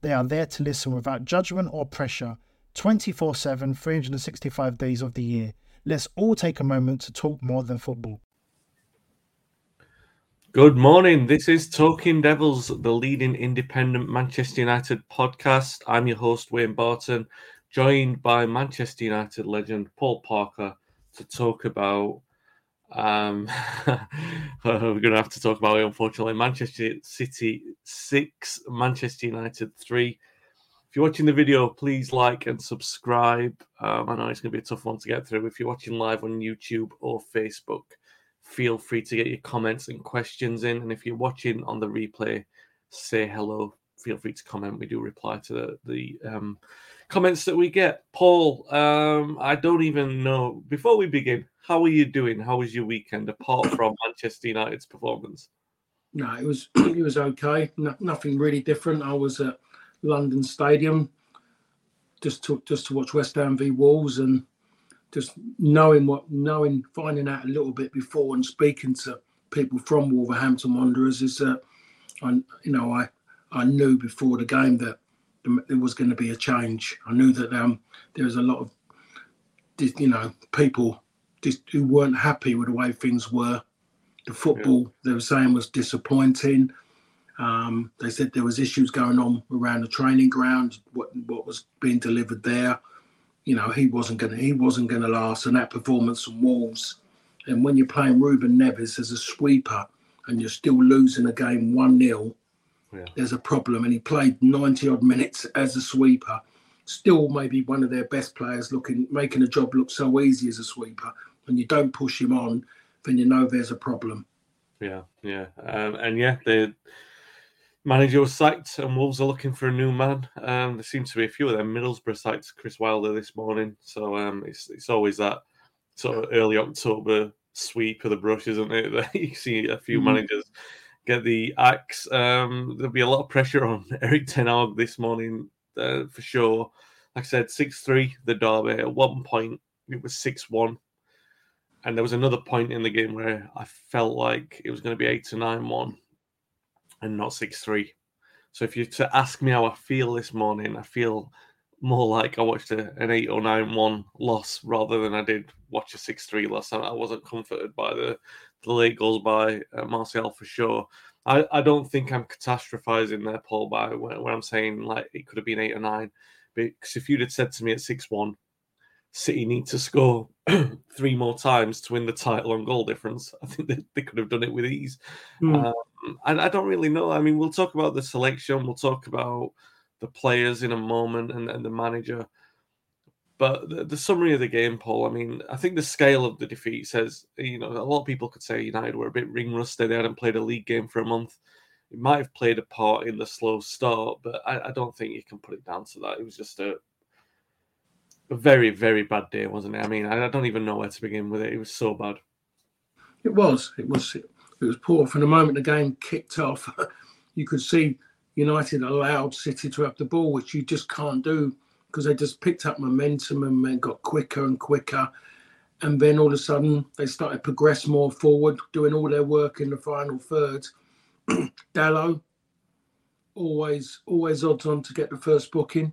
They are there to listen without judgment or pressure 24 7, 365 days of the year. Let's all take a moment to talk more than football. Good morning. This is Talking Devils, the leading independent Manchester United podcast. I'm your host, Wayne Barton, joined by Manchester United legend Paul Parker to talk about um, we're going to have to talk about it, unfortunately. Manchester City 6, Manchester United 3. If you're watching the video, please like and subscribe. Um, I know it's going to be a tough one to get through. If you're watching live on YouTube or Facebook, feel free to get your comments and questions in. And if you're watching on the replay, say hello. Feel free to comment. We do reply to the, the um, comments that we get. Paul, um, I don't even know. Before we begin, how are you doing? How was your weekend apart from Manchester United's performance? No, it was it was okay. No, nothing really different. I was at London Stadium just to just to watch West Ham v Wolves and just knowing what knowing finding out a little bit before and speaking to people from Wolverhampton Wanderers is that I you know I I knew before the game that there was going to be a change. I knew that um, there was a lot of you know people who weren't happy with the way things were. The football yeah. they were saying was disappointing. Um, they said there was issues going on around the training ground. What what was being delivered there, you know, he wasn't gonna he wasn't gonna last. And that performance from Wolves, and when you're playing Ruben Neves as a sweeper and you're still losing a game one 0 yeah. there's a problem. And he played 90 odd minutes as a sweeper. Still, maybe one of their best players, looking making a job look so easy as a sweeper and you don't push him on, then you know there's a problem. Yeah, yeah, um, and yeah, the manager was sacked, and Wolves are looking for a new man. Um, there seems to be a few of them. Middlesbrough sacked Chris Wilder this morning, so um, it's it's always that sort of early October sweep of the brush, isn't it? That you see a few mm-hmm. managers get the axe. Um, there'll be a lot of pressure on Erik Ten Hag this morning uh, for sure. Like I said, six three the derby. At one point, it was six one and there was another point in the game where I felt like it was going to be eight to nine one, and not six three. So if you to ask me how I feel this morning, I feel more like I watched a, an eight or nine one loss rather than I did watch a six three loss. I, I wasn't comforted by the the late goals by uh, Martial for sure. I, I don't think I'm catastrophizing there, Paul, by when, when I'm saying like it could have been eight or nine. Because if you'd have said to me at six one, City need to score three more times to win the title on goal difference. I think they, they could have done it with ease. Mm. Um, and I don't really know. I mean, we'll talk about the selection, we'll talk about the players in a moment and, and the manager. But the, the, summary of the game, Paul, I mean, I think the scale of the defeat says, you know, a lot of people could say United were a bit ring rusted. They hadn't played a league game for a month. It might have played a part in the slow start, but I, I don't think you can put it down to that. It was just a, a very, very bad day, wasn't it? I mean, I, don't even know where to begin with it. It was so bad. It was. It was. It was poor. From the moment the game kicked off, you could see United allowed City to have the ball, which you just can't do because they just picked up momentum and got quicker and quicker. And then all of a sudden, they started to progress more forward, doing all their work in the final third. Dalot, always, always odds on to get the first booking.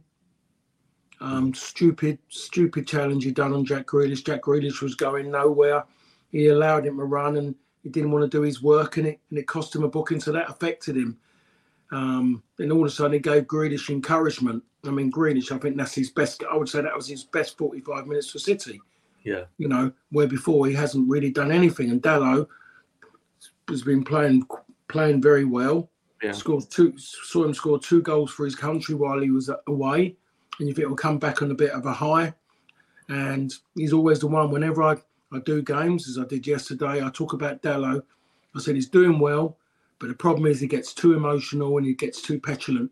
Um, stupid, stupid challenge he done on Jack Grealish. Jack Grealish was going nowhere. He allowed him to run, and he didn't want to do his work, and it and it cost him a booking. So that affected him. Um, and all of a sudden, he gave Grealish encouragement. I mean, Grealish, I think that's his best. I would say that was his best 45 minutes for City. Yeah. You know, where before he hasn't really done anything. And Dalot has been playing playing very well. Yeah. Scored two, saw him score two goals for his country while he was away, and you think he'll come back on a bit of a high. And he's always the one. Whenever I, I do games, as I did yesterday, I talk about Dalot. I said he's doing well, but the problem is he gets too emotional and he gets too petulant.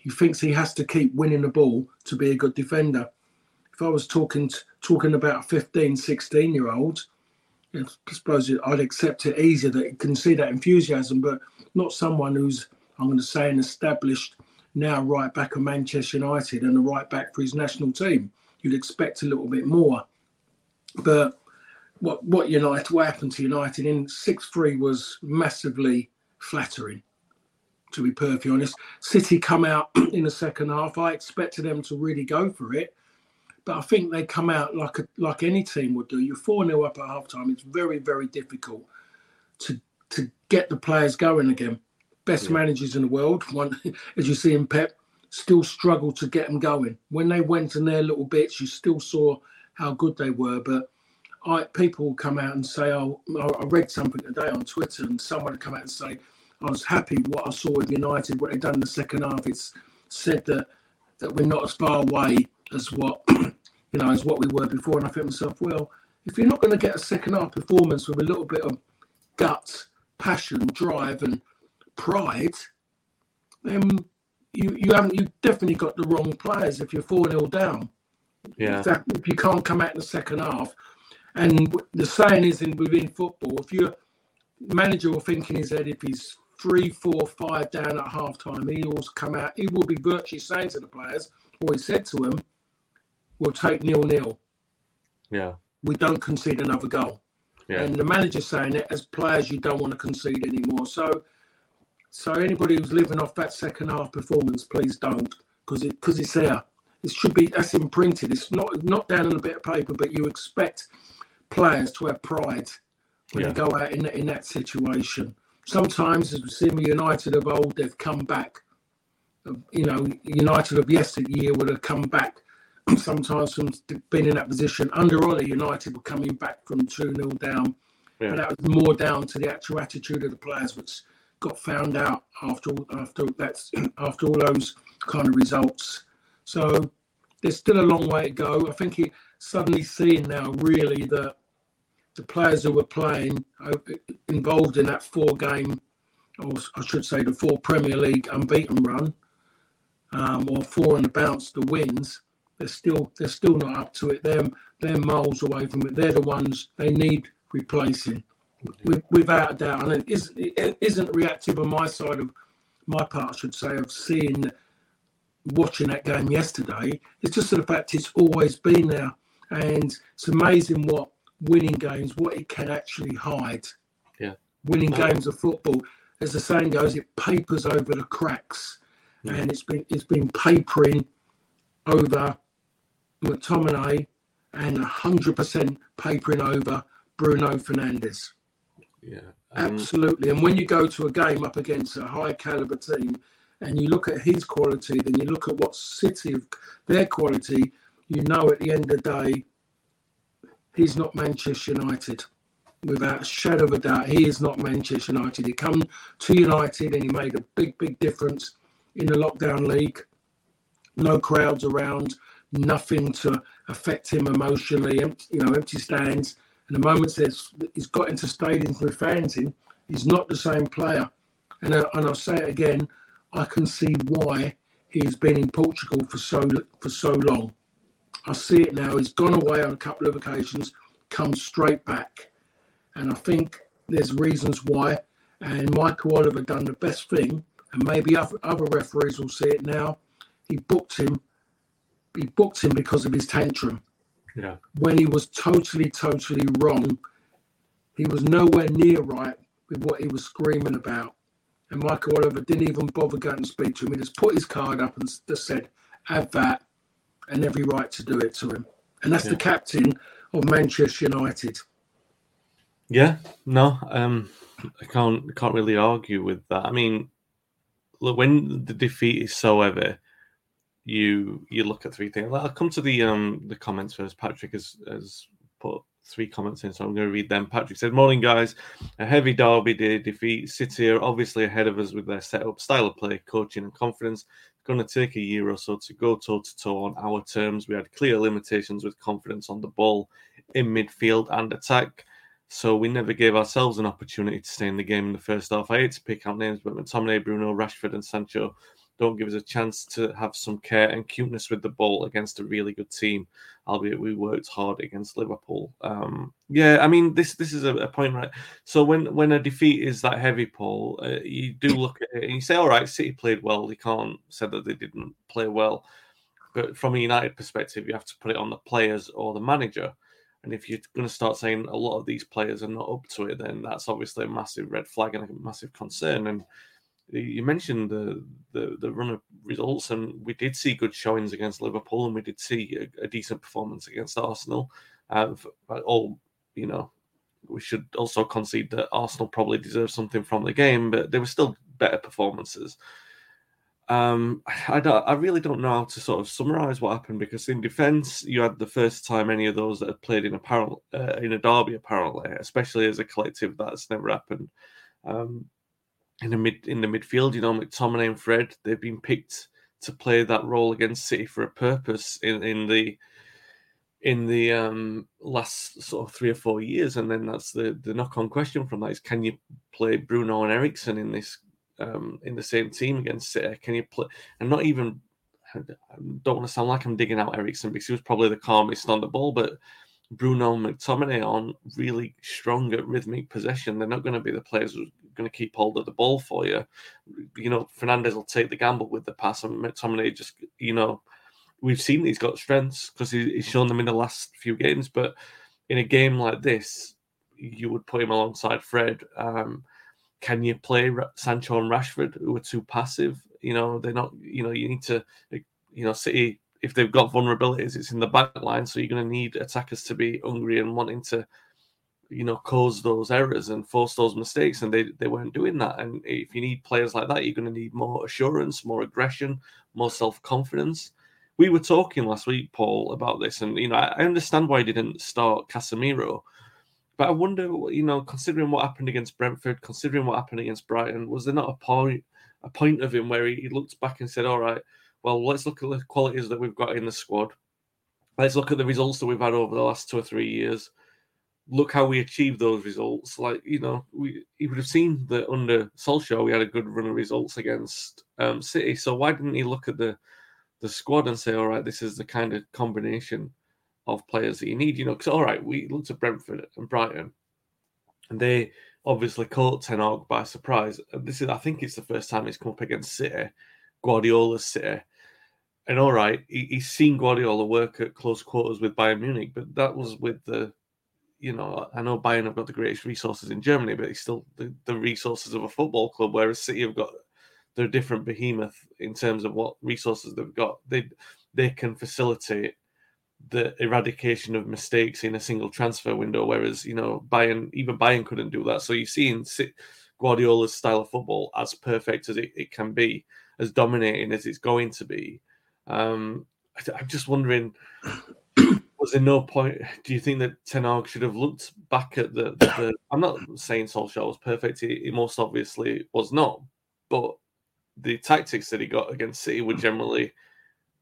He thinks he has to keep winning the ball to be a good defender. If I was talking talking about 15, 16 year olds, I suppose I'd accept it easier that you can see that enthusiasm, but not someone who's, I'm going to say, an established now right back of Manchester United and a right back for his national team. You'd expect a little bit more. But what what United what happened to United in six three was massively flattering, to be perfectly honest. City come out in the second half. I expected them to really go for it. But I think they come out like a, like any team would do. You're 4 0 up at half time. It's very, very difficult to to get the players going again. Best yeah. managers in the world, one as you see in Pep, still struggle to get them going. When they went in their little bits, you still saw how good they were. But I, people come out and say, "Oh, I read something today on Twitter," and someone come out and say, "I was happy what I saw with United, what they done in the second half." It's said that that we're not as far away as what you know, as what we were before. And I think myself, well, if you're not going to get a second half performance with a little bit of guts, passion, drive, and pride, then you you haven't you definitely got the wrong players if you're four 0 down. Yeah. If, that, if you can't come out in the second half, and the saying is in within football, if your manager will think in his head if he's three, four, five down at half time, he will come out. He will be virtually saying to the players, or he said to them, we'll take nil nil. Yeah. We don't concede another goal. Yeah. And the manager's saying it as players, you don't want to concede anymore. So, so anybody who's living off that second half performance, please don't, because it because it's there. It should be that's imprinted. It's not not down on a bit of paper, but you expect players to have pride when yeah. they go out in in that situation. Sometimes, as we see with United of old, they've come back. Um, you know, United of yesteryear would have come back sometimes from being in that position. Under Ole, United were coming back from 2 0 down. Yeah. But that was more down to the actual attitude of the players, which got found out after after that's after all those kind of results. So there's still a long way to go. I think he suddenly seeing now really that the players who were playing uh, involved in that four game, or I should say the four Premier League unbeaten run, um, or four and the bounce, the wins, they're still they're still not up to it. They're they're miles away from it. They're the ones they need replacing, without a doubt. And it isn't it isn't reactive on my side of my part, I should say, of seeing watching that game yesterday. It's just the fact it's always been there, and it's amazing what winning games what it can actually hide. Yeah, winning games of football, as the saying goes, it papers over the cracks, yeah. and it's been it's been papering over McTominay and 100% papering over Bruno Fernandes. Yeah. Um, Absolutely. And when you go to a game up against a high caliber team and you look at his quality, then you look at what City of their quality, you know at the end of the day, he's not Manchester United. Without a shadow of a doubt, he is not Manchester United. He come to United and he made a big, big difference in the lockdown league. No crowds around, nothing to affect him emotionally. You know, empty stands. And the moment he's got into stadiums with fans in, he's not the same player. And, uh, and I'll say it again, I can see why he's been in Portugal for so for so long. I see it now. He's gone away on a couple of occasions, come straight back, and I think there's reasons why. And Michael Oliver done the best thing, and maybe other, other referees will see it now. He booked him he booked him because of his tantrum. Yeah. When he was totally, totally wrong. He was nowhere near right with what he was screaming about. And Michael Oliver didn't even bother going to speak to him. He just put his card up and just said, have that. and every right to do it to him. And that's yeah. the captain of Manchester United. Yeah, no, um, I can't can't really argue with that. I mean, look, when the defeat is so heavy, you you look at three things. I'll come to the um the comments first. Patrick has has put three comments in, so I'm going to read them. Patrick said, "Morning, guys. A heavy derby day defeat. City are obviously ahead of us with their setup, style of play, coaching, and confidence. It's Going to take a year or so to go toe to toe on our terms. We had clear limitations with confidence on the ball, in midfield and attack." So we never gave ourselves an opportunity to stay in the game in the first half. I hate to pick out names, but McTominay, Bruno, Rashford, and Sancho don't give us a chance to have some care and cuteness with the ball against a really good team. Albeit we worked hard against Liverpool. Um, yeah, I mean this this is a, a, point, right? So when when a defeat is that heavy, Paul, uh, you do look at it and you say, all right, City played well. You can't say that they didn't play well. But from a United perspective, you have to put it on the players or the manager. And if you're going to start saying a lot of these players are not up to it, then that's obviously a massive red flag and a massive concern. And you mentioned the, the, the run of results, and we did see good showings against Liverpool, and we did see a, a decent performance against Arsenal. Uh, all you know, we should also concede that Arsenal probably deserved something from the game, but there were still better performances. Um, I I really don't know how to sort of summarize what happened because in defence, you had the first time any of those that had played in a parallel, uh, in a derby apparently, especially as a collective, that's never happened. Um, in the mid in the midfield. You know, McTominay and Fred they've been picked to play that role against City for a purpose in in the in the um, last sort of three or four years, and then that's the the knock on question from that is can you play Bruno and Eriksen in this um, in the same team against City? Can you play and not even I don't want to sound like I'm digging out Eriksen because he was probably the calmest on the ball, but Bruno and McTominay on really strong at rhythmic possession. They're not going to be the players going to keep hold of the ball for you. You know, Fernandes will take the gamble with the pass, and McTominay just, you know, we've seen he's got strengths because he's shown them in the last few games. But in a game like this, you would put him alongside Fred. Um, can you play Sancho and Rashford, who are too passive? You know, they're not. You know, you need to. You know, City if they've got vulnerabilities, it's in the back line. So you're going to need attackers to be hungry and wanting to, you know, cause those errors and force those mistakes. And they, they weren't doing that. And if you need players like that, you're going to need more assurance, more aggression, more self confidence. We were talking last week, Paul, about this, and you know, I understand why he didn't start Casemiro, but I wonder, you know, considering what happened against Brentford, considering what happened against Brighton, was there not a point, a point of him where he, he looked back and said, "All right, well, let's look at the qualities that we've got in the squad. Let's look at the results that we've had over the last two or three years. Look how we achieved those results. Like, you know, we he would have seen that under Solskjaer we had a good run of results against um, City. So why didn't he look at the the squad and say, all right, this is the kind of combination of players that you need? You know, because all right, we looked at Brentford and Brighton, and they obviously caught Ten Hag by surprise. And This is, I think, it's the first time he's come up against City, Guardiola's City, and all right, he, he's seen Guardiola work at close quarters with Bayern Munich, but that was with the, you know, I know Bayern have got the greatest resources in Germany, but it's still the, the resources of a football club, whereas City have got they're a different behemoth in terms of what resources they've got. They they can facilitate the eradication of mistakes in a single transfer window, whereas you know Bayern even Bayern couldn't do that. So you see in Guardiola's style of football as perfect as it, it can be, as dominating as it's going to be um, I, am just wondering, was there no point? Do you think that Ten Hag should have looked back at the? the I'm not saying Solskjaer was perfect. He, he, most obviously was not, but the tactics that he got against City were hmm. generally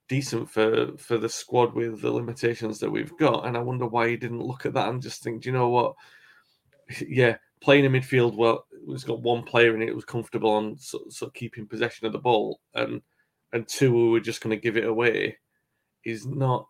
decent for for the squad with the limitations that we've got. And I wonder why he didn't look at that and just think, do you know what? Yeah, playing in midfield well, it was got one player in it, it was comfortable on sort, sort of keeping possession of the ball and and two who were just going to give it away is not,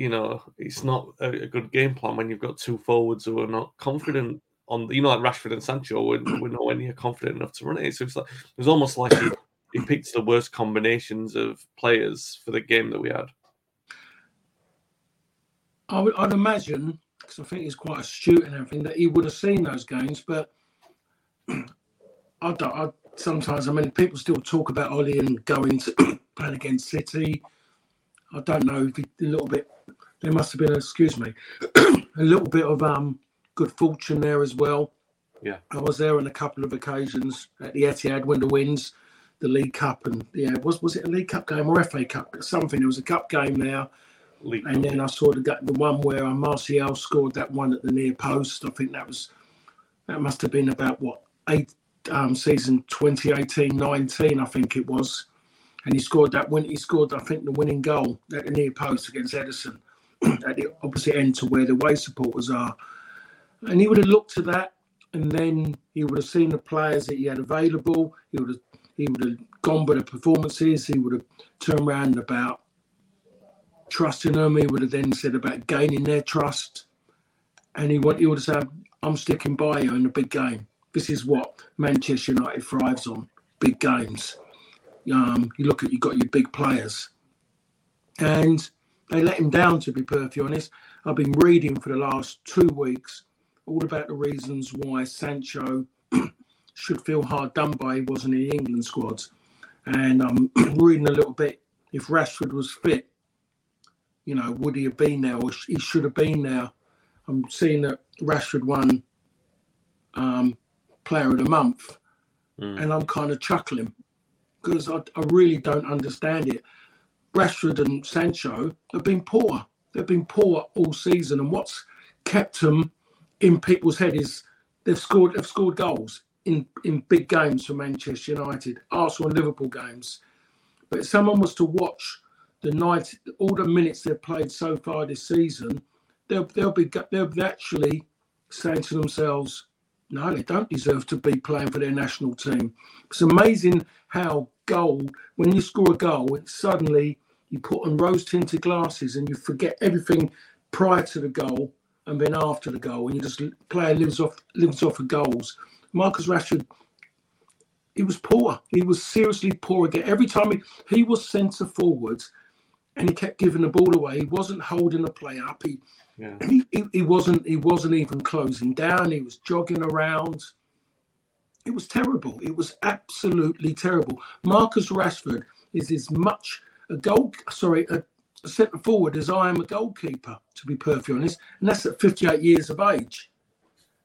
you know, it's not a, a, good game plan when you've got two forwards who are not confident on, you know, like Rashford and Sancho were, were nowhere near confident enough to run it. So it's like it was almost like he, he picked the worst combinations of players for the game that we had. I would, I'd imagine because I think he's quite astute and everything that he would have seen those games, but I don't. I, sometimes, I mean, people still talk about Ole and going to playing against City. I don't know if he, a little bit. There must have been, excuse me, a little bit of um good fortune there as well. Yeah. I was there on a couple of occasions at the Etihad when the wins, the League Cup, and yeah, was was it a League Cup game or FA Cup? Something. It was a cup game there. League And then I saw the the one where uh, Martial scored that one at the near post. I think that was that must have been about what eight um, season 2018-19, I think it was. And he scored that win. He scored, I think, the winning goal at the near post against Ederson at the opposite end to where the away supporters are. And he would have looked to that, and then he would have seen the players that he had available. He would have he would have gone by the performances. He would have turned around about trusting them. He would have then said about gaining their trust, and he would he would have said, "I'm sticking by you in a big game." This is what Manchester United thrives on: big games. Um, you look at you got your big players, and they let him down. To be perfectly honest, I've been reading for the last two weeks all about the reasons why Sancho should feel hard done by. He wasn't in the England squad, and I'm reading a little bit. If Rashford was fit, you know, would he have been there, or he should have been there? I'm seeing that Rashford won um, Player of the Month, Mm. and I'm kind of chuckling because I, I really don't understand it. Rashford and Sancho have been poor. They've been poor all season, and what's kept them in people's head is they've scored they've scored goals in in big games for Manchester United, Arsenal, and Liverpool games. But if someone was to watch the night, all the minutes they've played so far this season, they'll they'll be they'll be actually saying to themselves, "No, they don't deserve to be playing for their national team." It's amazing how goal when you score a goal, suddenly you put on rose tinted glasses and you forget everything prior to the goal and then after the goal, and you just player lives off lives off of goals. Marcus Rashford, he was poor. He was seriously poor again. Every time he, he was centre forward, and he kept giving the ball away. He wasn't holding the play up. He, Yeah. he, he he wasn't he wasn't even closing down. He was jogging around. It was terrible. It was absolutely terrible. Marcus Rashford is as much a goal sorry a, centre forward as I am a goalkeeper. To be perfectly honest, and that's at 58 years of age.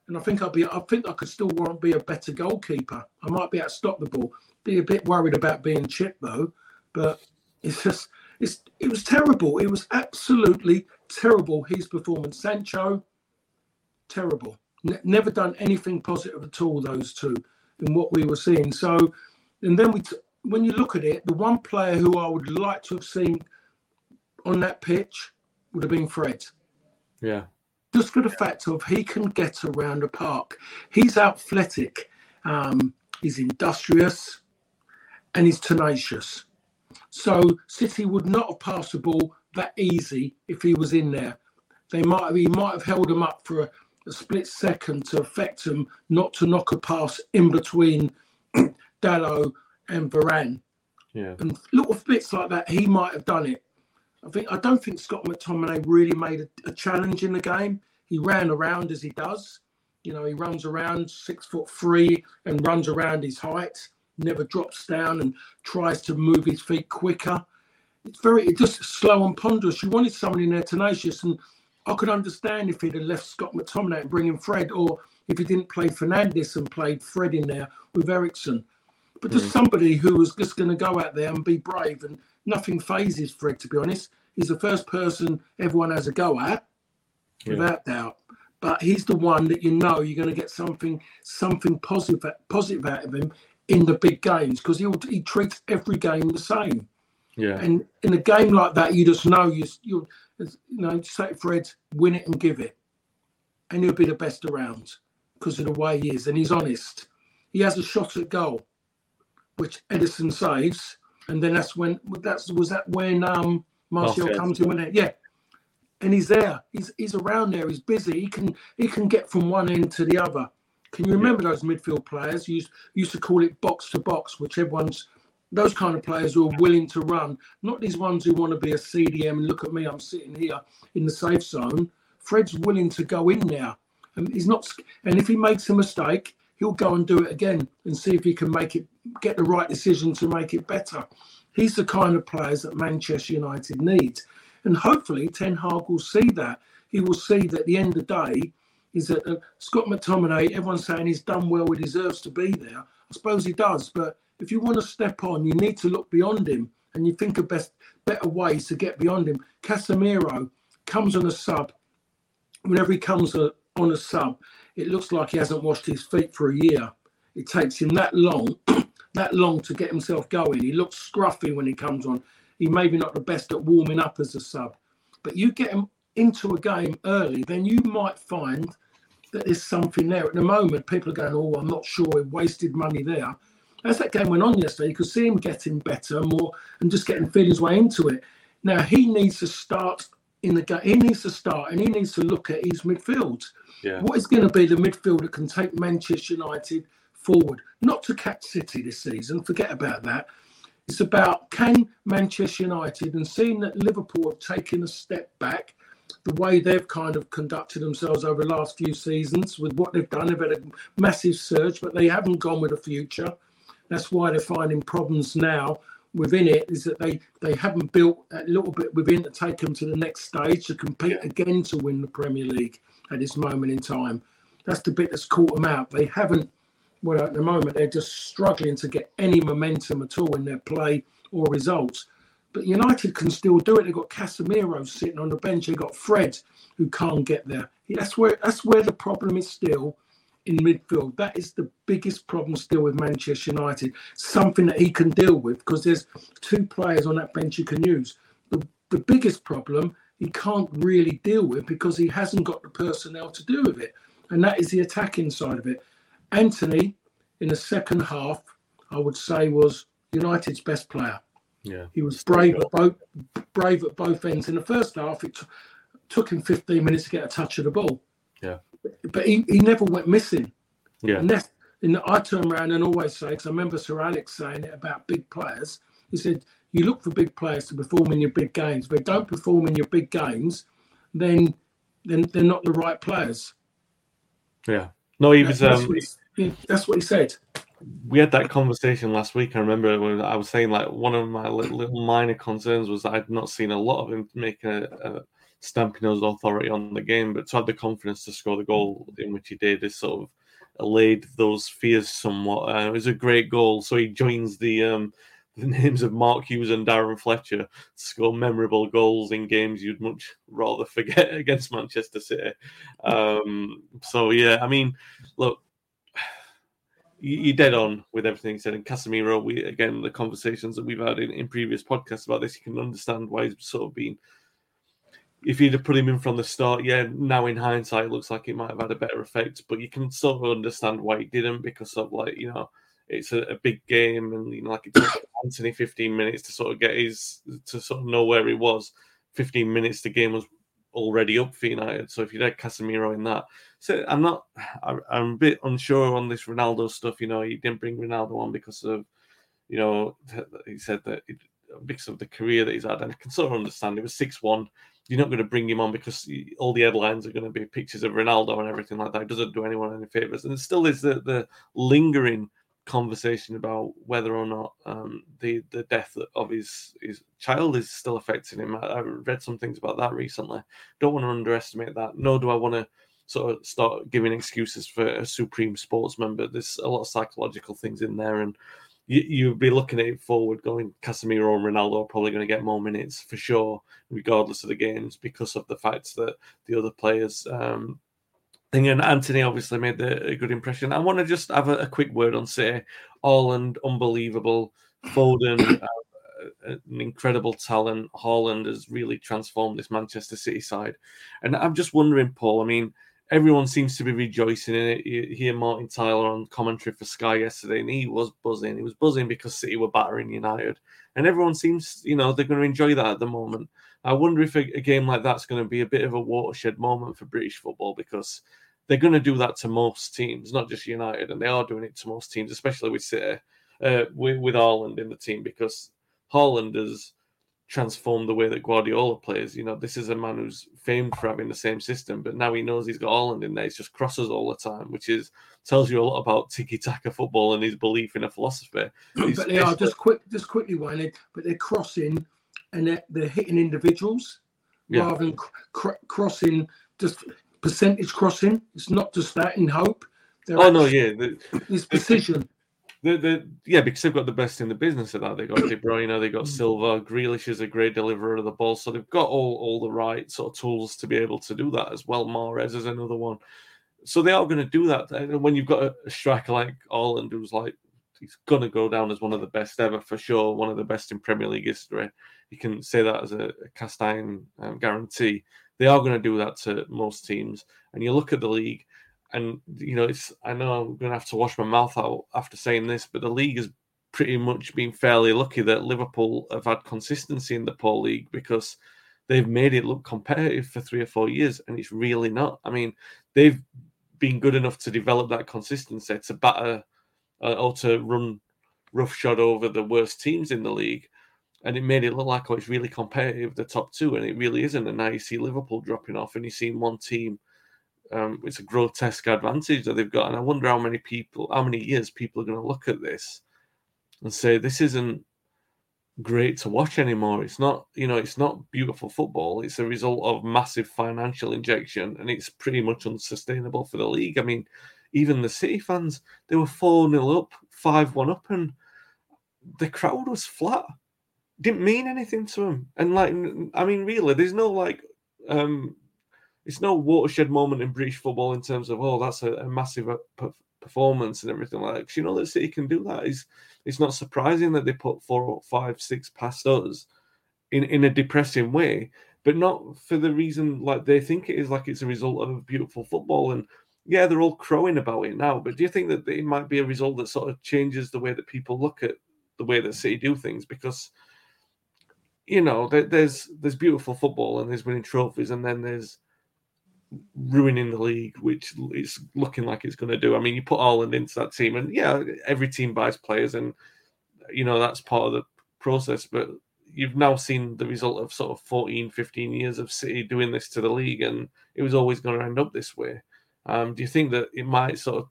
And I think I'll be I think I could still want to be a better goalkeeper. I might be able to stop the ball. Be a bit worried about being chipped though, but it's just it's it was terrible. It was absolutely terrible. His performance, Sancho, terrible. Ne- never done anything positive at all. Those two, in what we were seeing. So, and then we, t- when you look at it, the one player who I would like to have seen on that pitch would have been Fred. Yeah. Just for the fact of he can get around the park. He's athletic. Um, he's industrious, and he's tenacious. So City would not have passed the ball that easy if he was in there. They might have, he might have held him up for a, a split second to affect him not to knock a pass in between Dalot and Varane. Yeah. And little bits like that, he might have done it. I think I don't think Scott McTominay really made a, a challenge in the game. He ran around as he does. You know, he runs around six foot three and runs around his height, never drops down and tries to move his feet quicker. It's very it's just slow and ponderous. You wanted someone in there tenacious, and I could understand if he'd have left Scott McTominay and bring in Fred, or if he didn't play Fernandes and played Fred in there with Eriksen. But just hmm. somebody who was just going to go out there and be brave, and nothing phases Fred. To be honest, he's the first person everyone has a go at, Yeah. without doubt. But he's the one that you know you're going to get something something positive positive out of him in the big games because he he treats every game the same. Yeah. And in a game like that, you just know you you you know say Fred, win it and give it, and he'll be the best around because of the way he is, and he's honest. He has a shot at goal, which Ederson saves, and then that's when that's was that when um Martial comes in with it, yeah. And he's there. He's he's around there. He's busy. He can he can get from one end to the other. Can you remember those midfield players? You used, used to call it box to box, which everyone's those kind of players who are willing to run, not these ones who want to be a CDM and look at me, I'm sitting here in the safe zone. Fred's willing to go in there. And he's not and if he makes a mistake, he'll go and do it again and see if he can make it get the right decision to make it better. He's the kind of players that Manchester United needs. And hopefully, Ten Hag will see that. He will see that at the end of the day, is that uh, Scott McTominay, everyone's saying he's done well, he deserves to be there. I suppose he does. But if you want to step on, you need to look beyond him and you think of best better ways to get beyond him. Casemiro comes on a sub. Whenever he comes on a sub, it looks like he hasn't washed his feet for a year. It takes him that long, that long to get himself going. He looks scruffy when he comes on. He may be not the best at warming up as a sub, but you get him into a game early, then you might find that there's something there. At the moment, people are going, "Oh, I'm not sure. We wasted money there." As that game went on yesterday, you could see him getting better, and more, and just getting feeling his way into it. Now he needs to start in the game. He needs to start, and he needs to look at his midfield. Yeah. What is going to be the midfield that can take Manchester United forward? Not to catch City this season. Forget about that. It's about can Manchester United and seeing that Liverpool have taken a step back, the way they've kind of conducted themselves over the last few seasons with what they've done. They've had a massive surge, but they haven't gone with a future. That's why they're finding problems now within it is that they they haven't built a little bit within to take them to the next stage to compete again to win the Premier League at this moment in time. That's the bit that's caught them out. They haven't. Well, at the moment, they're just struggling to get any momentum at all in their play or results. But United can still do it. They've got Casemiro sitting on the bench. They've got Fred who can't get there. That's where that's where the problem is still in midfield. That is the biggest problem still with Manchester United. Something that he can deal with because there's two players on that bench you can use. The, the biggest problem he can't really deal with because he hasn't got the personnel to do with it. And that is the attacking side of it. Antony, in the second half, I would say was United's best player. Yeah. He was brave at both brave at both ends. In the first half, it t- took him 15 minutes to get a touch of the ball. Yeah. But he, he never went missing. Yeah. And that's and I turn around and always say, because I remember Sir Alex saying it about big players. He said, you look for big players to perform in your big games. But if they don't perform in your big games, then then they're not the right players. Yeah. No, he was. That's, Um, what, he, that's what he said. we had that conversation last week. I remember when I was saying like one of my little, minor concerns was I'd not seen a lot of him make a, a stamping his authority on the game, but to have the confidence to score the goal in which he did is sort of allayed those fears somewhat. Uh, it was a great goal. So he joins the um, the names of Mark Hughes and Darren Fletcher to score memorable goals in games you'd much rather forget against Manchester City. Um, so yeah, I mean, look, you- you're dead on with everything said. And Casemiro, we again the conversations that we've had in, in previous podcasts about this, you can understand why he's sort of been. If you'd have put him in from the start, yeah, now in hindsight, it looks like it might have had a better effect. But you can sort of understand why he didn't because of like you know it's a, a big game and you know like it took Antony 15 minutes to sort of get his to sort of know where he was. 15 minutes, the game was already up for United. So if you'd had Casemiro in that, so I'm not. I, I'm a bit unsure on this Ronaldo stuff. You know, he didn't bring Ronaldo on because of, you know, he said that it, because of the career that he's had, and I can sort of understand. It was six one. You're not going to bring him on because all the headlines are going to be pictures of Ronaldo and everything like that. It doesn't do anyone any favors, and still is the the lingering conversation about whether or not um, the the death of his his child is still affecting him. I, I read some things about that recently. Don't want to underestimate that. Nor do I want to sort of start giving excuses for a supreme sportsman. But there's a lot of psychological things in there, and you you'd be looking at it forward, going Casemiro and Ronaldo are probably going to get more minutes for sure, regardless of the games, because of the fact that the other players. Um, thing. And Antony obviously made the, a good impression. I want to just have a, a quick word on say Haaland, unbelievable. Foden, uh, an incredible talent. Haaland has really transformed this Manchester City side. And I'm just wondering, Paul, I mean, everyone seems to be rejoicing in it. You hear Martin Tyler on commentary for Sky yesterday, and he was buzzing. He was buzzing because City were battering United. And everyone seems, you know, they're going to enjoy that at the moment. I wonder if a, a game like that's going to be a bit of a watershed moment for British football because they're going to do that to most teams, not just United, and they are doing it to most teams, especially with City, uh, with, with Haaland in the team because Haaland has transformed the way that Guardiola plays. You know, this is a man who's famed for having the same system, but now he knows he's got Haaland in there. He's just crosses all the time, which is tells you a lot about tiki taka football and his belief in a philosophy. He's- but they are just quick, just quickly, Wayne. But they're crossing and they're, they're hitting individuals Yeah. rather than cr- cr- crossing just percentage crossing. It's not just that in hope. They're Oh no, yeah, the, it's precision. The, the, yeah, because they've got the best in the business of that. They've got De Bruyne, they Mm. got Silva. Grealish is a great deliverer of the ball, so they've got all all the right sort of tools to be able to do that as well. Mahrez is another one, so they are going to do that. And when you've got a, a striker like Haaland, who's like he's going to go down as one of the best ever for sure, one of the best in Premier League history. You can say that as a, a cast iron um, guarantee. They are going to do that to most teams, and you look at the league and you know it's i know i'm going to have to wash my mouth out after saying this but the league has pretty much been fairly lucky that liverpool have had consistency in the poor league because they've made it look competitive for three or four years and it's really not. I mean they've been good enough to develop that consistency to batter uh, or to run roughshod over the worst teams in the league and it made it look like oh it's really competitive the top two and it really isn't and now you see liverpool dropping off and you see one team um, it's a grotesque advantage that they've got. And I wonder how many people, how many years people are going to look at this and say, this isn't great to watch anymore. It's not, you know, it's not beautiful football. It's a result of massive financial injection and it's pretty much unsustainable for the league. I mean, even the City fans, they were 4 0 up, 5 1 up, and the crowd was flat. Didn't mean anything to them. And, like, I mean, really, there's no like, um, it's no watershed moment in British football in terms of oh that's a, a massive uh, performance and everything like that. you know that City can do that. It's it's not surprising that they put four, five, six past us in in a depressing way, but not for the reason like they think it is. Like it's a result of beautiful football and. Yeah, they're all crowing about it now, but do you think that it might be a result that sort of changes the way that people look at the way that City do things? Because you know, there's there's beautiful football and there's winning trophies, and then there's ruining the league, which is looking like it's going to do. I mean, you put Haaland into that team, and yeah, every team buys players, and you know that's part of the process. But you've now seen the result of sort of 14, 15 years of City doing this to the league, and it was always going to end up this way. Um, do you think that it might sort of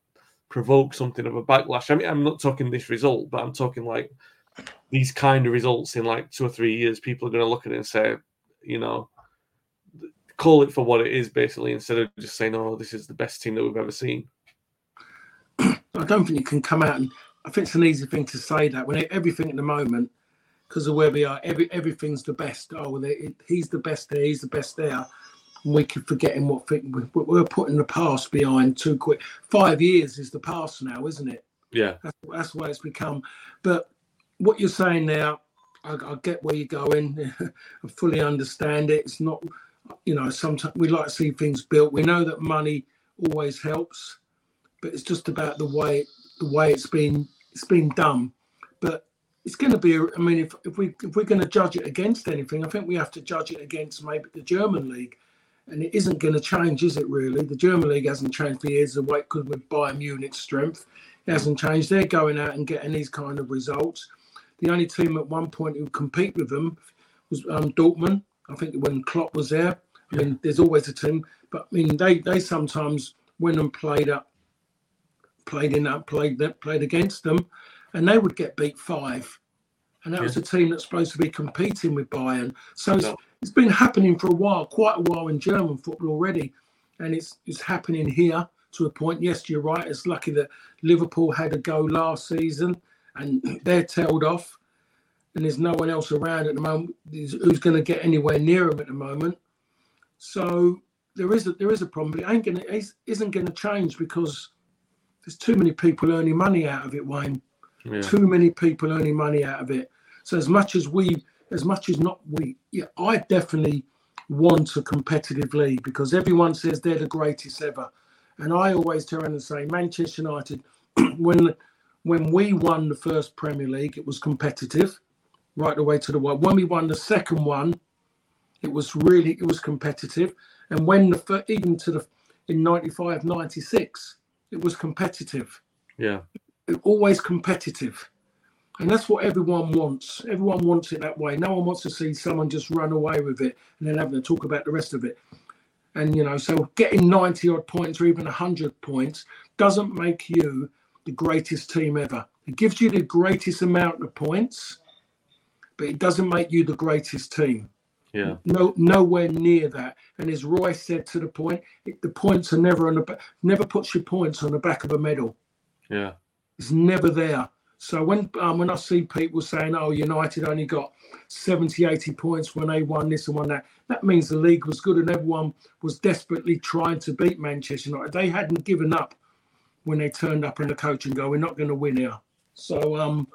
provoke something of a backlash? I mean, I'm not talking this result, but I'm talking like these kind of results in like two or three years. People are going to look at it and say, you know, call it for what it is, basically, instead of just saying, "Oh, this is the best team that we've ever seen." I don't think you can come out and I think it's an easy thing to say that when everything at the moment, because of where we are, every everything's the best. Oh, well, he's the best there, he's the best there. And we keep forgetting what thing we- we're putting the past behind too quick. Five years is the past now, isn't it? Yeah, That's, that's the way it's become. But what you're saying now, I, I get where you're going. I fully understand it. It's not, you know, sometimes we like to see things built. We know that money always helps, but it's just about the way the way it's been it's been done. But it's going to be. I mean, if if we if we're going to judge it against anything, I think we have to judge it against maybe the German league. And it isn't going to change, is it really? The German league hasn't changed for years. The way because with Bayern Munich's strength, it hasn't changed. They're going out and getting these kind of results. The only team at one point who compete with them was um, Dortmund. I think when Klopp was there. I mean, there's always a team, but I mean, they they sometimes went and played up, played in that, played that, played against them, and they would get beat five. And that was a team that's supposed to be competing with Bayern. So it's, it's been happening for a while, quite a while in German football already, and it's it's happening here to a point. Yes, you're right. It's lucky that Liverpool had a go last season, and they're tailed off, and there's no one else around at the moment who's, going to get anywhere near him at the moment. So there is a there is a problem, but it ain't gonna it isn't going to change because there's too many people earning money out of it, Wayne yeah, too many people earning money out of it. So as much as we, as much as not we, yeah, I definitely want a competitive league because everyone says they're the greatest ever, and I always turn around and say Manchester United, when when we won the first Premier League, it was competitive, right the way to the world. When we won the second one, it was really it was competitive, and when the even to the in 95, 96, it was competitive yeah, always competitive. And that's what everyone wants. Everyone wants it that way. No one wants to see someone just run away with it and then having to talk about the rest of it. And, you know, so getting 90 odd points or even 100 points doesn't make you the greatest team ever. It gives you the greatest amount of points, but it doesn't make you the greatest team. Yeah. No, nowhere near that. And as Roy said to the point, it, the points are never on the back. Never puts your points on the back of a medal. Yeah. It's never there. So when um, when I see people saying, "Oh, United only got 70, 80 points when they won this and won that," that means the league was good and everyone was desperately trying to beat Manchester United. They hadn't given up when they turned up in the coach and go, "We're not going to win here." So, um,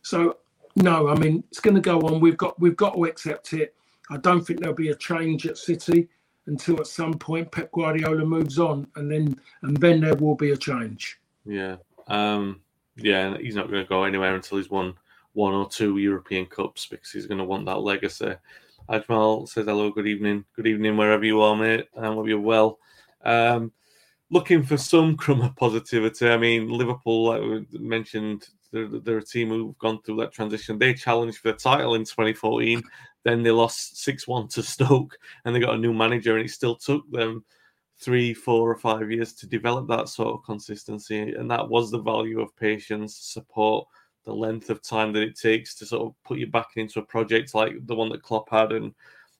so no, I mean it's going to go on. We've got we've got to accept it. I don't think there'll be a change at City until at some point Pep Guardiola moves on, and then and then there will be a change. Yeah. Um, yeah, he's not going to go anywhere until he's won one or two European Cups because he's going to want that legacy. Ajmal says hello, good evening, good evening wherever you are, mate, and hope you're well. Um, looking for some crumb of positivity. I mean, Liverpool, like we mentioned, they're, they're, a team who've gone through that transition. They challenged for the title in 2014, then they lost 6 1 to Stoke, and they got a new manager, and it still took them three, four, or five years to develop that sort of consistency. And that was the value of patience, support, the length of time that it takes to sort of put you back into a project like the one that Klopp had. And,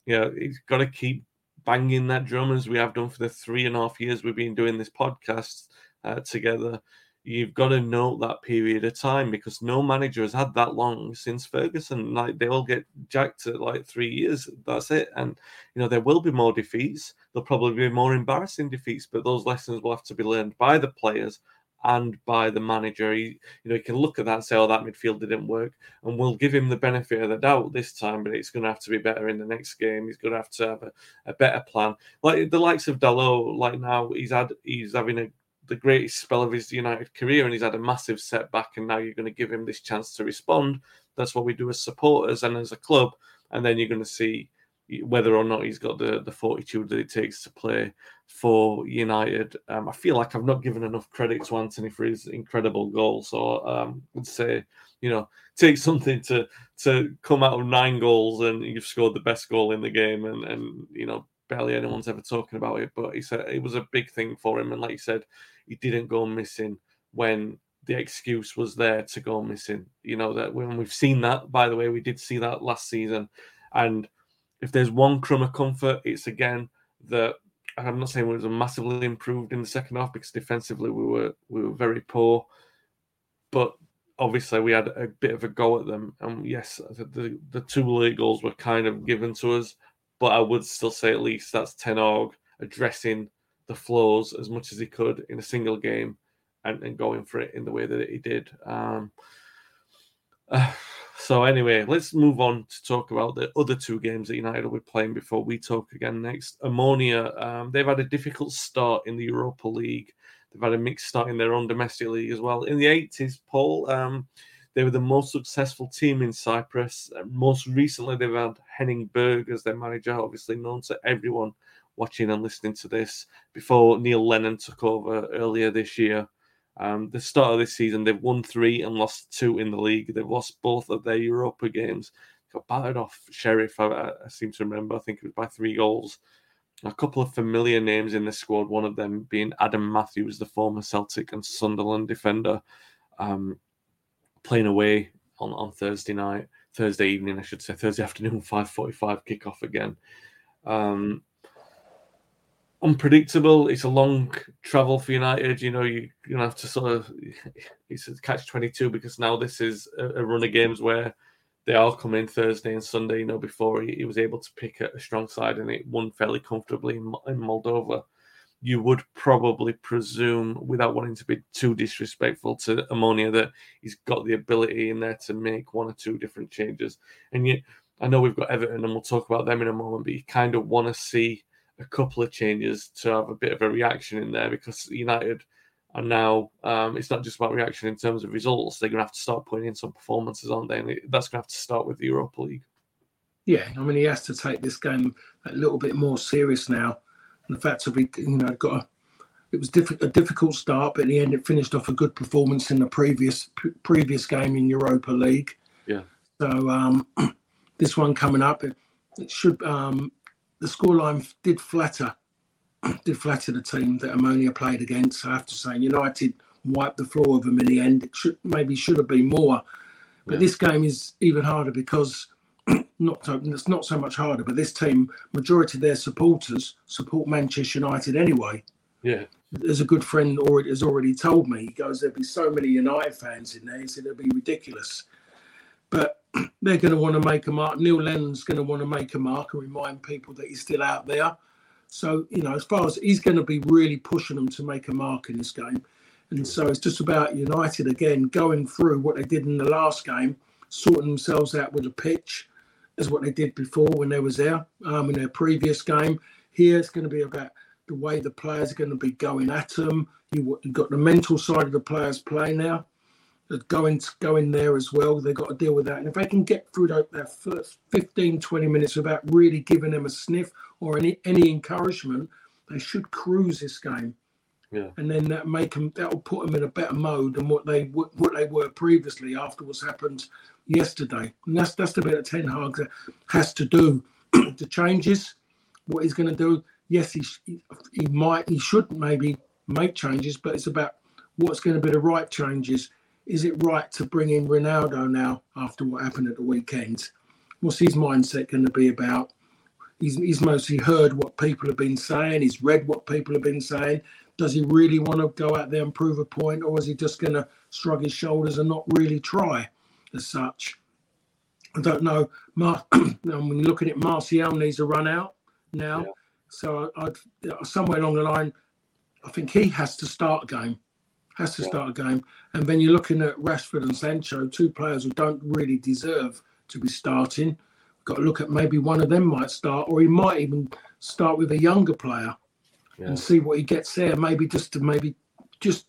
you know, he's got to keep banging that drum as we have done for the three and a half years we've been doing this podcast uh, together you've got to note that period of time because no manager has had that long since Ferguson. Like they all get jacked at like three years. That's it. And you know there will be more defeats. There'll probably be more embarrassing defeats, but those lessons will have to be learned by the players and by the manager. He, you know, he can look at that and say, "Oh, that midfield didn't work," and we'll give him the benefit of the doubt this time. But it's going to have to be better in the next game. He's going to have to have a, a better plan. Like the likes of Dalot, like now he's had, he's having a the greatest spell of his United career, and he's had a massive setback. And now you're going to give him this chance to respond. That's what we do as supporters and as a club. And then you're going to see whether or not he's got the, the fortitude that it takes to play for United. Um, I feel like I've not given enough credit to Antony for his incredible goal. So um, I'd say, you know, take something to to come out of nine goals and you've scored the best goal in the game, and and you know barely anyone's ever talking about it. But he said it was a big thing for him, and like you said, he didn't go missing when the excuse was there to go missing. You know that when we've seen that, by the way, we did see that last season. And if there's one crumb of comfort, it's again that I'm not saying we was massively improved in the second half because defensively we were we were very poor, but obviously we had a bit of a go at them. And yes, the the, two late goals were kind of given to us, but I would still say at least that's Ten Hag addressing the flaws as much as he could in a single game and, and going for it in the way that he did. Um, uh, so anyway, let's move on to talk about the other two games that United will be playing before we talk again next. Omonia, um, they've had a difficult start in the Europa League. They've had a mixed start in their own domestic league as well. In the 80s, Paul, um, they were the most successful team in Cyprus. Most recently, they've had Henning Berg as their manager, obviously known to everyone watching and listening to this before Neil Lennon took over earlier this year. Um, the start of this season, they've won three and lost two in the league. They've lost both of their Europa games. Got battered off Sheriff, I, I seem to remember. I think it was by three goals. A couple of familiar names in the squad, one of them being Adam Matthews, the former Celtic and Sunderland defender, um, playing away on, on Thursday night, Thursday evening, I should say, Thursday afternoon, 5.45 kickoff again. Um, unpredictable. It's a long travel for United. You know, you, gonna have to sort of it's a catch twenty two because now this is a, a, run of games where they all come in Thursday and Sunday. You know, before he, he was able to pick a, a, strong side and it won fairly comfortably in, in, Moldova. You would probably presume, without wanting to be too disrespectful to Omonia, that he's got the ability in there to make one or two different changes. And yet, I know we've got Everton, and we'll talk about them in a moment. But you kind of want to see a couple of changes to have a bit of a reaction in there because United are now um, it's not just about reaction in terms of results. They're going to have to start putting in some performances, aren't they? And that's going to have to start with the Europa League. Yeah, I mean he has to take this game a little bit more serious now. And the fact that we, you know, got a it was diff- a difficult start, but in the end, it finished off a good performance in the previous p- previous game in Europa League. Yeah. So um, this one coming up, it, it should um, the scoreline did flatter did flatter the team that Omonia played against. I have to say, United wiped the floor of them in the end. It should maybe should have been more, but Yeah. this game is even harder because not so, it's not so much harder. But this team, majority of their supporters support Manchester United anyway. Yeah, As a good friend already has already told me, he goes, "There'll be so many United fans in there." He said it'll be ridiculous, but they're going to want to make a mark. Neil Lennon's going to want to make a mark and remind people that he's still out there. So you know, as far as he's going to be really pushing them to make a mark in this game, and so it's just about United again going through what they did in the last game, sorting themselves out with a pitch, as what they did before when they was there um, in their previous game. Here it's going to be about the way the players are going to be going at them. You, you've got the mental side of the players play now. That going going there as well. They've got to deal with that. And if they can get through that, that first 15, 20 minutes without really giving them a sniff or any any encouragement, they should cruise this game. Yeah. And then that make them that will put them in a better mode than what they what they were previously after what's happened yesterday. And that's that's the bit that Ten Hag has to do. the changes, what he's going to do. Yes, he he might he should maybe make changes, but it's about what's going to be the right changes. Is it right to bring in Ronaldo now after what happened at the weekend? What's his mindset going to be about? He's, he's mostly heard what people have been saying. He's read what people have been saying. Does he really want to go out there and prove a point, or is he just going to shrug his shoulders and not really try as such? I don't know. Mar- when you look at Martial needs a run out now. Yeah. So I'd somewhere along the line, I think he has to start a game. Has to Yeah. start a game. And then you're looking at Rashford and Sancho, two players who don't really deserve to be starting. Got to look at maybe one of them might start, or he might even start with a younger player yeah, and see what he gets there. Maybe just to maybe just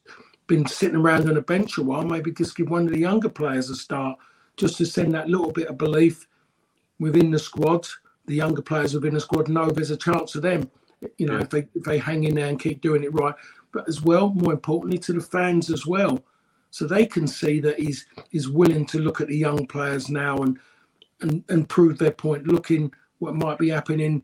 been sitting around on a bench a while. Maybe just give one of the younger players a start, just to send that little bit of belief within the squad. The younger players within the squad know there's a chance of them. You know, Yeah. if they if they hang in there and keep doing it right. But as well, more importantly, to the fans as well, so they can see that he's he's willing to look at the young players now and and and prove their point. Looking what might be happening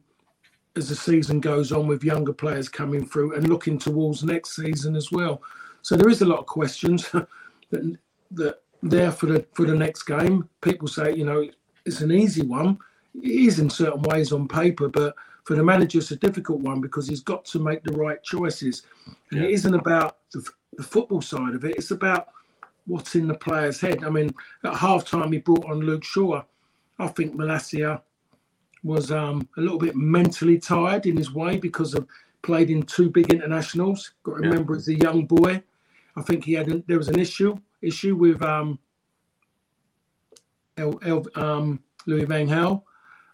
as the season goes on with younger players coming through and looking towards next season as well. So there is a lot of questions that that there for the for the next game. People say, you know, it's an easy one. It is in certain ways on paper, but for the manager, it's a difficult one because he's got to make the right choices. And it Yeah. isn't about the, the football side of it. It's about what's in the player's head. I mean, at halftime, he brought on Luke Shaw. I think Malacia was um, a little bit mentally tired in his way because of played in two big internationals. Got to Yeah. remember, as a young boy, I think he had an, there was an issue issue with um, El, El, um, Louis Van Gaal.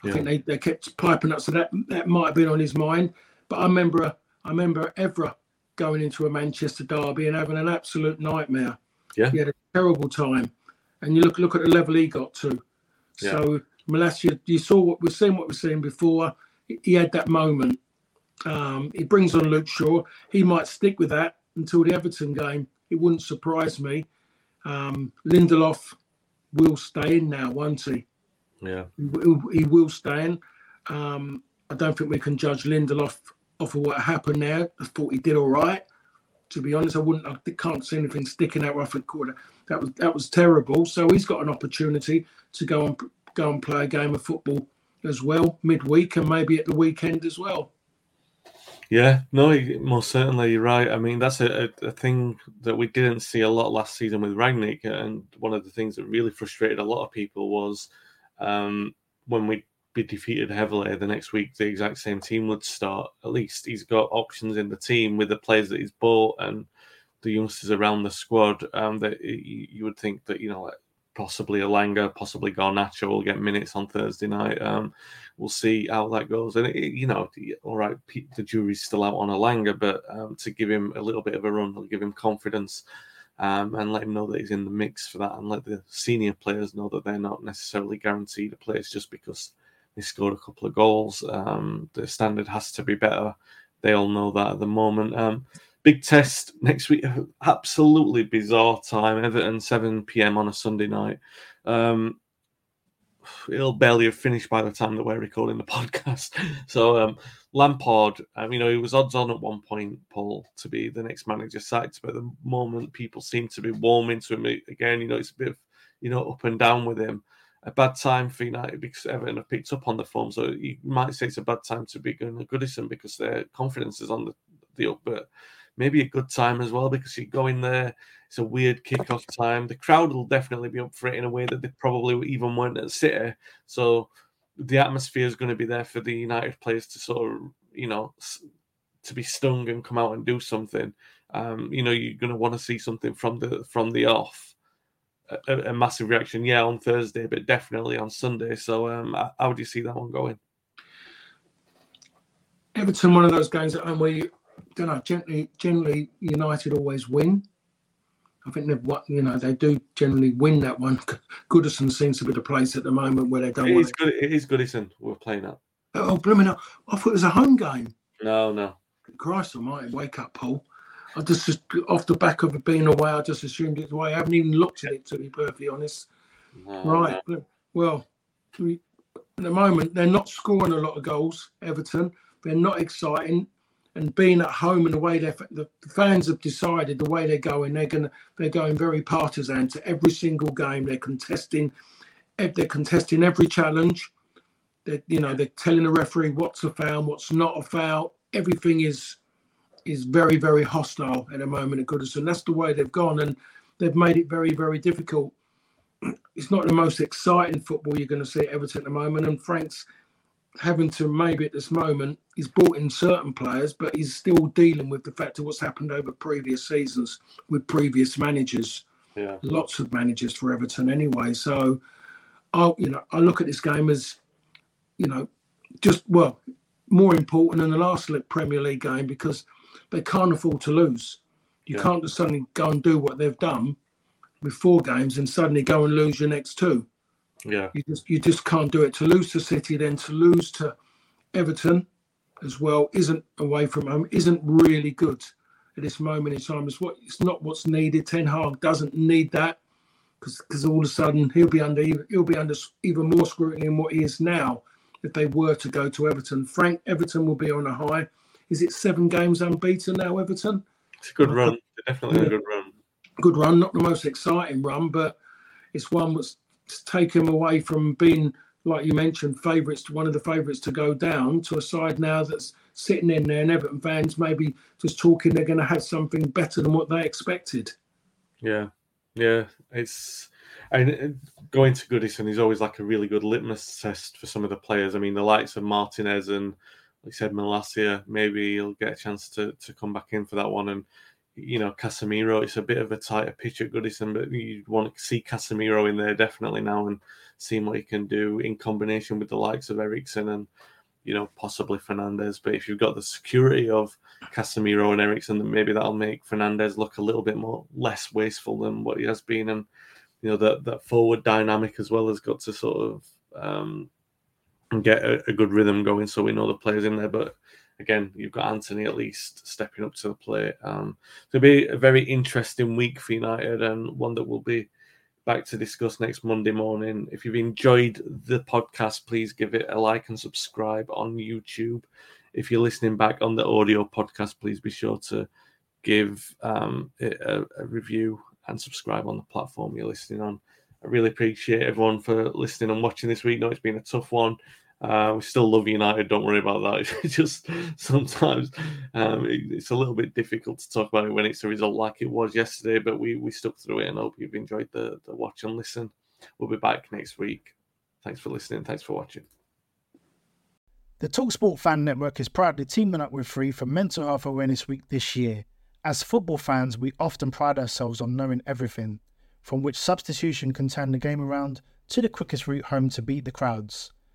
I Yeah. think they, they kept piping up, so that that might have been on his mind. But I remember I remember Evra going into a Manchester derby and having an absolute nightmare. Yeah. he had a terrible time. And you look look at the level he got to. Yeah. So Malacia, you saw what we're seeing, what we're seeing before. He- He had that moment. Um, he brings on Luke Shaw. He might stick with that until the Everton game. It wouldn't surprise me. Um, Lindelof will stay in now, won't he? yeah, He will, he will stay in. Um, I don't think we can judge Lindelof off of what happened there. I thought he did all right. To be honest, I wouldn't. I can't see anything sticking out. I think quarter that was that was terrible. So he's got an opportunity to go and go and play a game of football as well midweek and maybe at the weekend as well. Yeah. No, most certainly you're right. I mean, that's a, a, thing that we didn't see a lot last season with Rangnick, and one of the things that really frustrated a lot of people was um, when we'd be defeated heavily the next week, the exact same team would start. At least he's got options in the team with the players that he's bought and the youngsters around the squad. Um, that you, would think that you know, possibly Elanga, possibly Garnacho will get minutes on Thursday night. Um, we'll see how that goes. And it, you know, all right, the jury's still out on Elanga, but um, to give him a little bit of a run, will give him confidence. Um, and let him know that he's in the mix for that, and let the senior players know that they're not necessarily guaranteed a place just because they scored a couple of goals. Um, the standard has to be better. They all know that at the moment. Big test next week. Absolutely bizarre time. Everton, 7 p.m. on a Sunday night. Um, it'll barely have finished by the time that we're recording the podcast. So um, Lampard, um, you know, he was odds on at one point, Paul, to be the next manager sacked. But at the moment, people seem to be warming to him again. You know, it's a bit of, you know, up and down with him. A bad time for United because Everton have picked up on the form. So you might say it's a bad time to be going to Goodison because their confidence is on the, the up. But maybe a good time as well because you go in there. It's a weird kickoff time. The crowd will definitely be up for it in a way that they probably even weren't at City. So the atmosphere is going to be there for the United players to sort of, you know, to be stung and come out and do something. Um, you know, you're going to want to see something from the from the off. A, a, massive reaction, yeah, on Thursday, but definitely on Sunday. So, um, how do you see that one going? Everton, one of those games at home where you don't know. Generally, generally, United always win. I think they've what you know they do generally win that one. Goodison seems to be the place at the moment where they don't. It is, good, it is Goodison we're playing at. Oh, blooming! I thought it was a home game. No, no. Christ Almighty! Wake up, Paul. I just, just off the back of it being away, I just assumed it's away. I haven't even looked at it to be perfectly honest. No, right. No. Well, at the moment they're not scoring a lot of goals. Everton. They're not exciting and being at home and the way they the fans have decided the way they're going, they're going they're going very partisan to every single game. They're contesting, eh, they're contesting every challenge. They you know they're telling the referee what's a foul, what's not a foul. Everything is is very very hostile at the moment at Goodison. That's the way they've gone, and they've made it very very difficult. It's not the most exciting football you're going to see at Everton at the moment, and Frank's having to maybe at this moment he's brought in certain players, but he's still dealing with the fact of what's happened over previous seasons with previous managers. Yeah. Lots of managers for Everton anyway. So I you know, I look at this game as, you know, just well, more important than the last Premier League game because they can't afford to lose. You yeah. can't just suddenly go and do what they've done with four games and suddenly go and lose your next two. Yeah. You just you just can't do it. To lose to City, then to lose to Everton as well isn't away from home, isn't really good at this moment in time. It's what it's not what's needed. Ten Hag doesn't need that because all of a sudden he'll be under he'll be under even more scrutiny than what he is now if they were to go to Everton. Frank Everton will be on a high. Is it seven games unbeaten now, Everton? It's a good uh, run. Definitely yeah. a good run. Good run, not the most exciting run, but it's one that's take him away from being, like you mentioned, favourites to one of the favourites to go down to a side now that's sitting in there and Everton fans maybe just talking they're going to have something better than what they expected. Yeah, yeah, it's and going to Goodison is always like a really good litmus test for some of the players. I mean, the likes of Martinez and like I said, Malacia, maybe he'll get a chance to to come back in for that one and you know, Casemiro, it's a bit of a tighter pitch at Goodison, but you want to see Casemiro in there definitely now and seeing what he can do in combination with the likes of Eriksen and, you know, possibly Fernandes. But if you've got the security of Casemiro and Eriksen, then maybe that'll make Fernandes look a little bit more less wasteful than what he has been. And, you know, that, that forward dynamic as well has got to sort of um, get a, a good rhythm going so we know the players in there. But again, you've got Antony at least stepping up to the plate. Um, it'll be a very interesting week for United and one that we'll be back to discuss next Monday morning. If you've enjoyed the podcast, please give it a like and subscribe on YouTube. If you're listening back on the audio podcast, please be sure to give um, it a, a review and subscribe on the platform you're listening on. I really appreciate everyone for listening and watching this week. No, it's been a tough one. Uh, we still love United. Don't worry about that. It's just sometimes um, it, it's a little bit difficult to talk about it when it's a result like it was yesterday. But we we stuck through it and hope you've enjoyed the the watch and listen. We'll be back next week. Thanks for listening. Thanks for watching. The Talksport Fan Network is proudly teaming up with Free for Mental Health Awareness Week this year. As football fans, we often pride ourselves on knowing everything, from which substitution can turn the game around to the quickest route home to beat the crowds.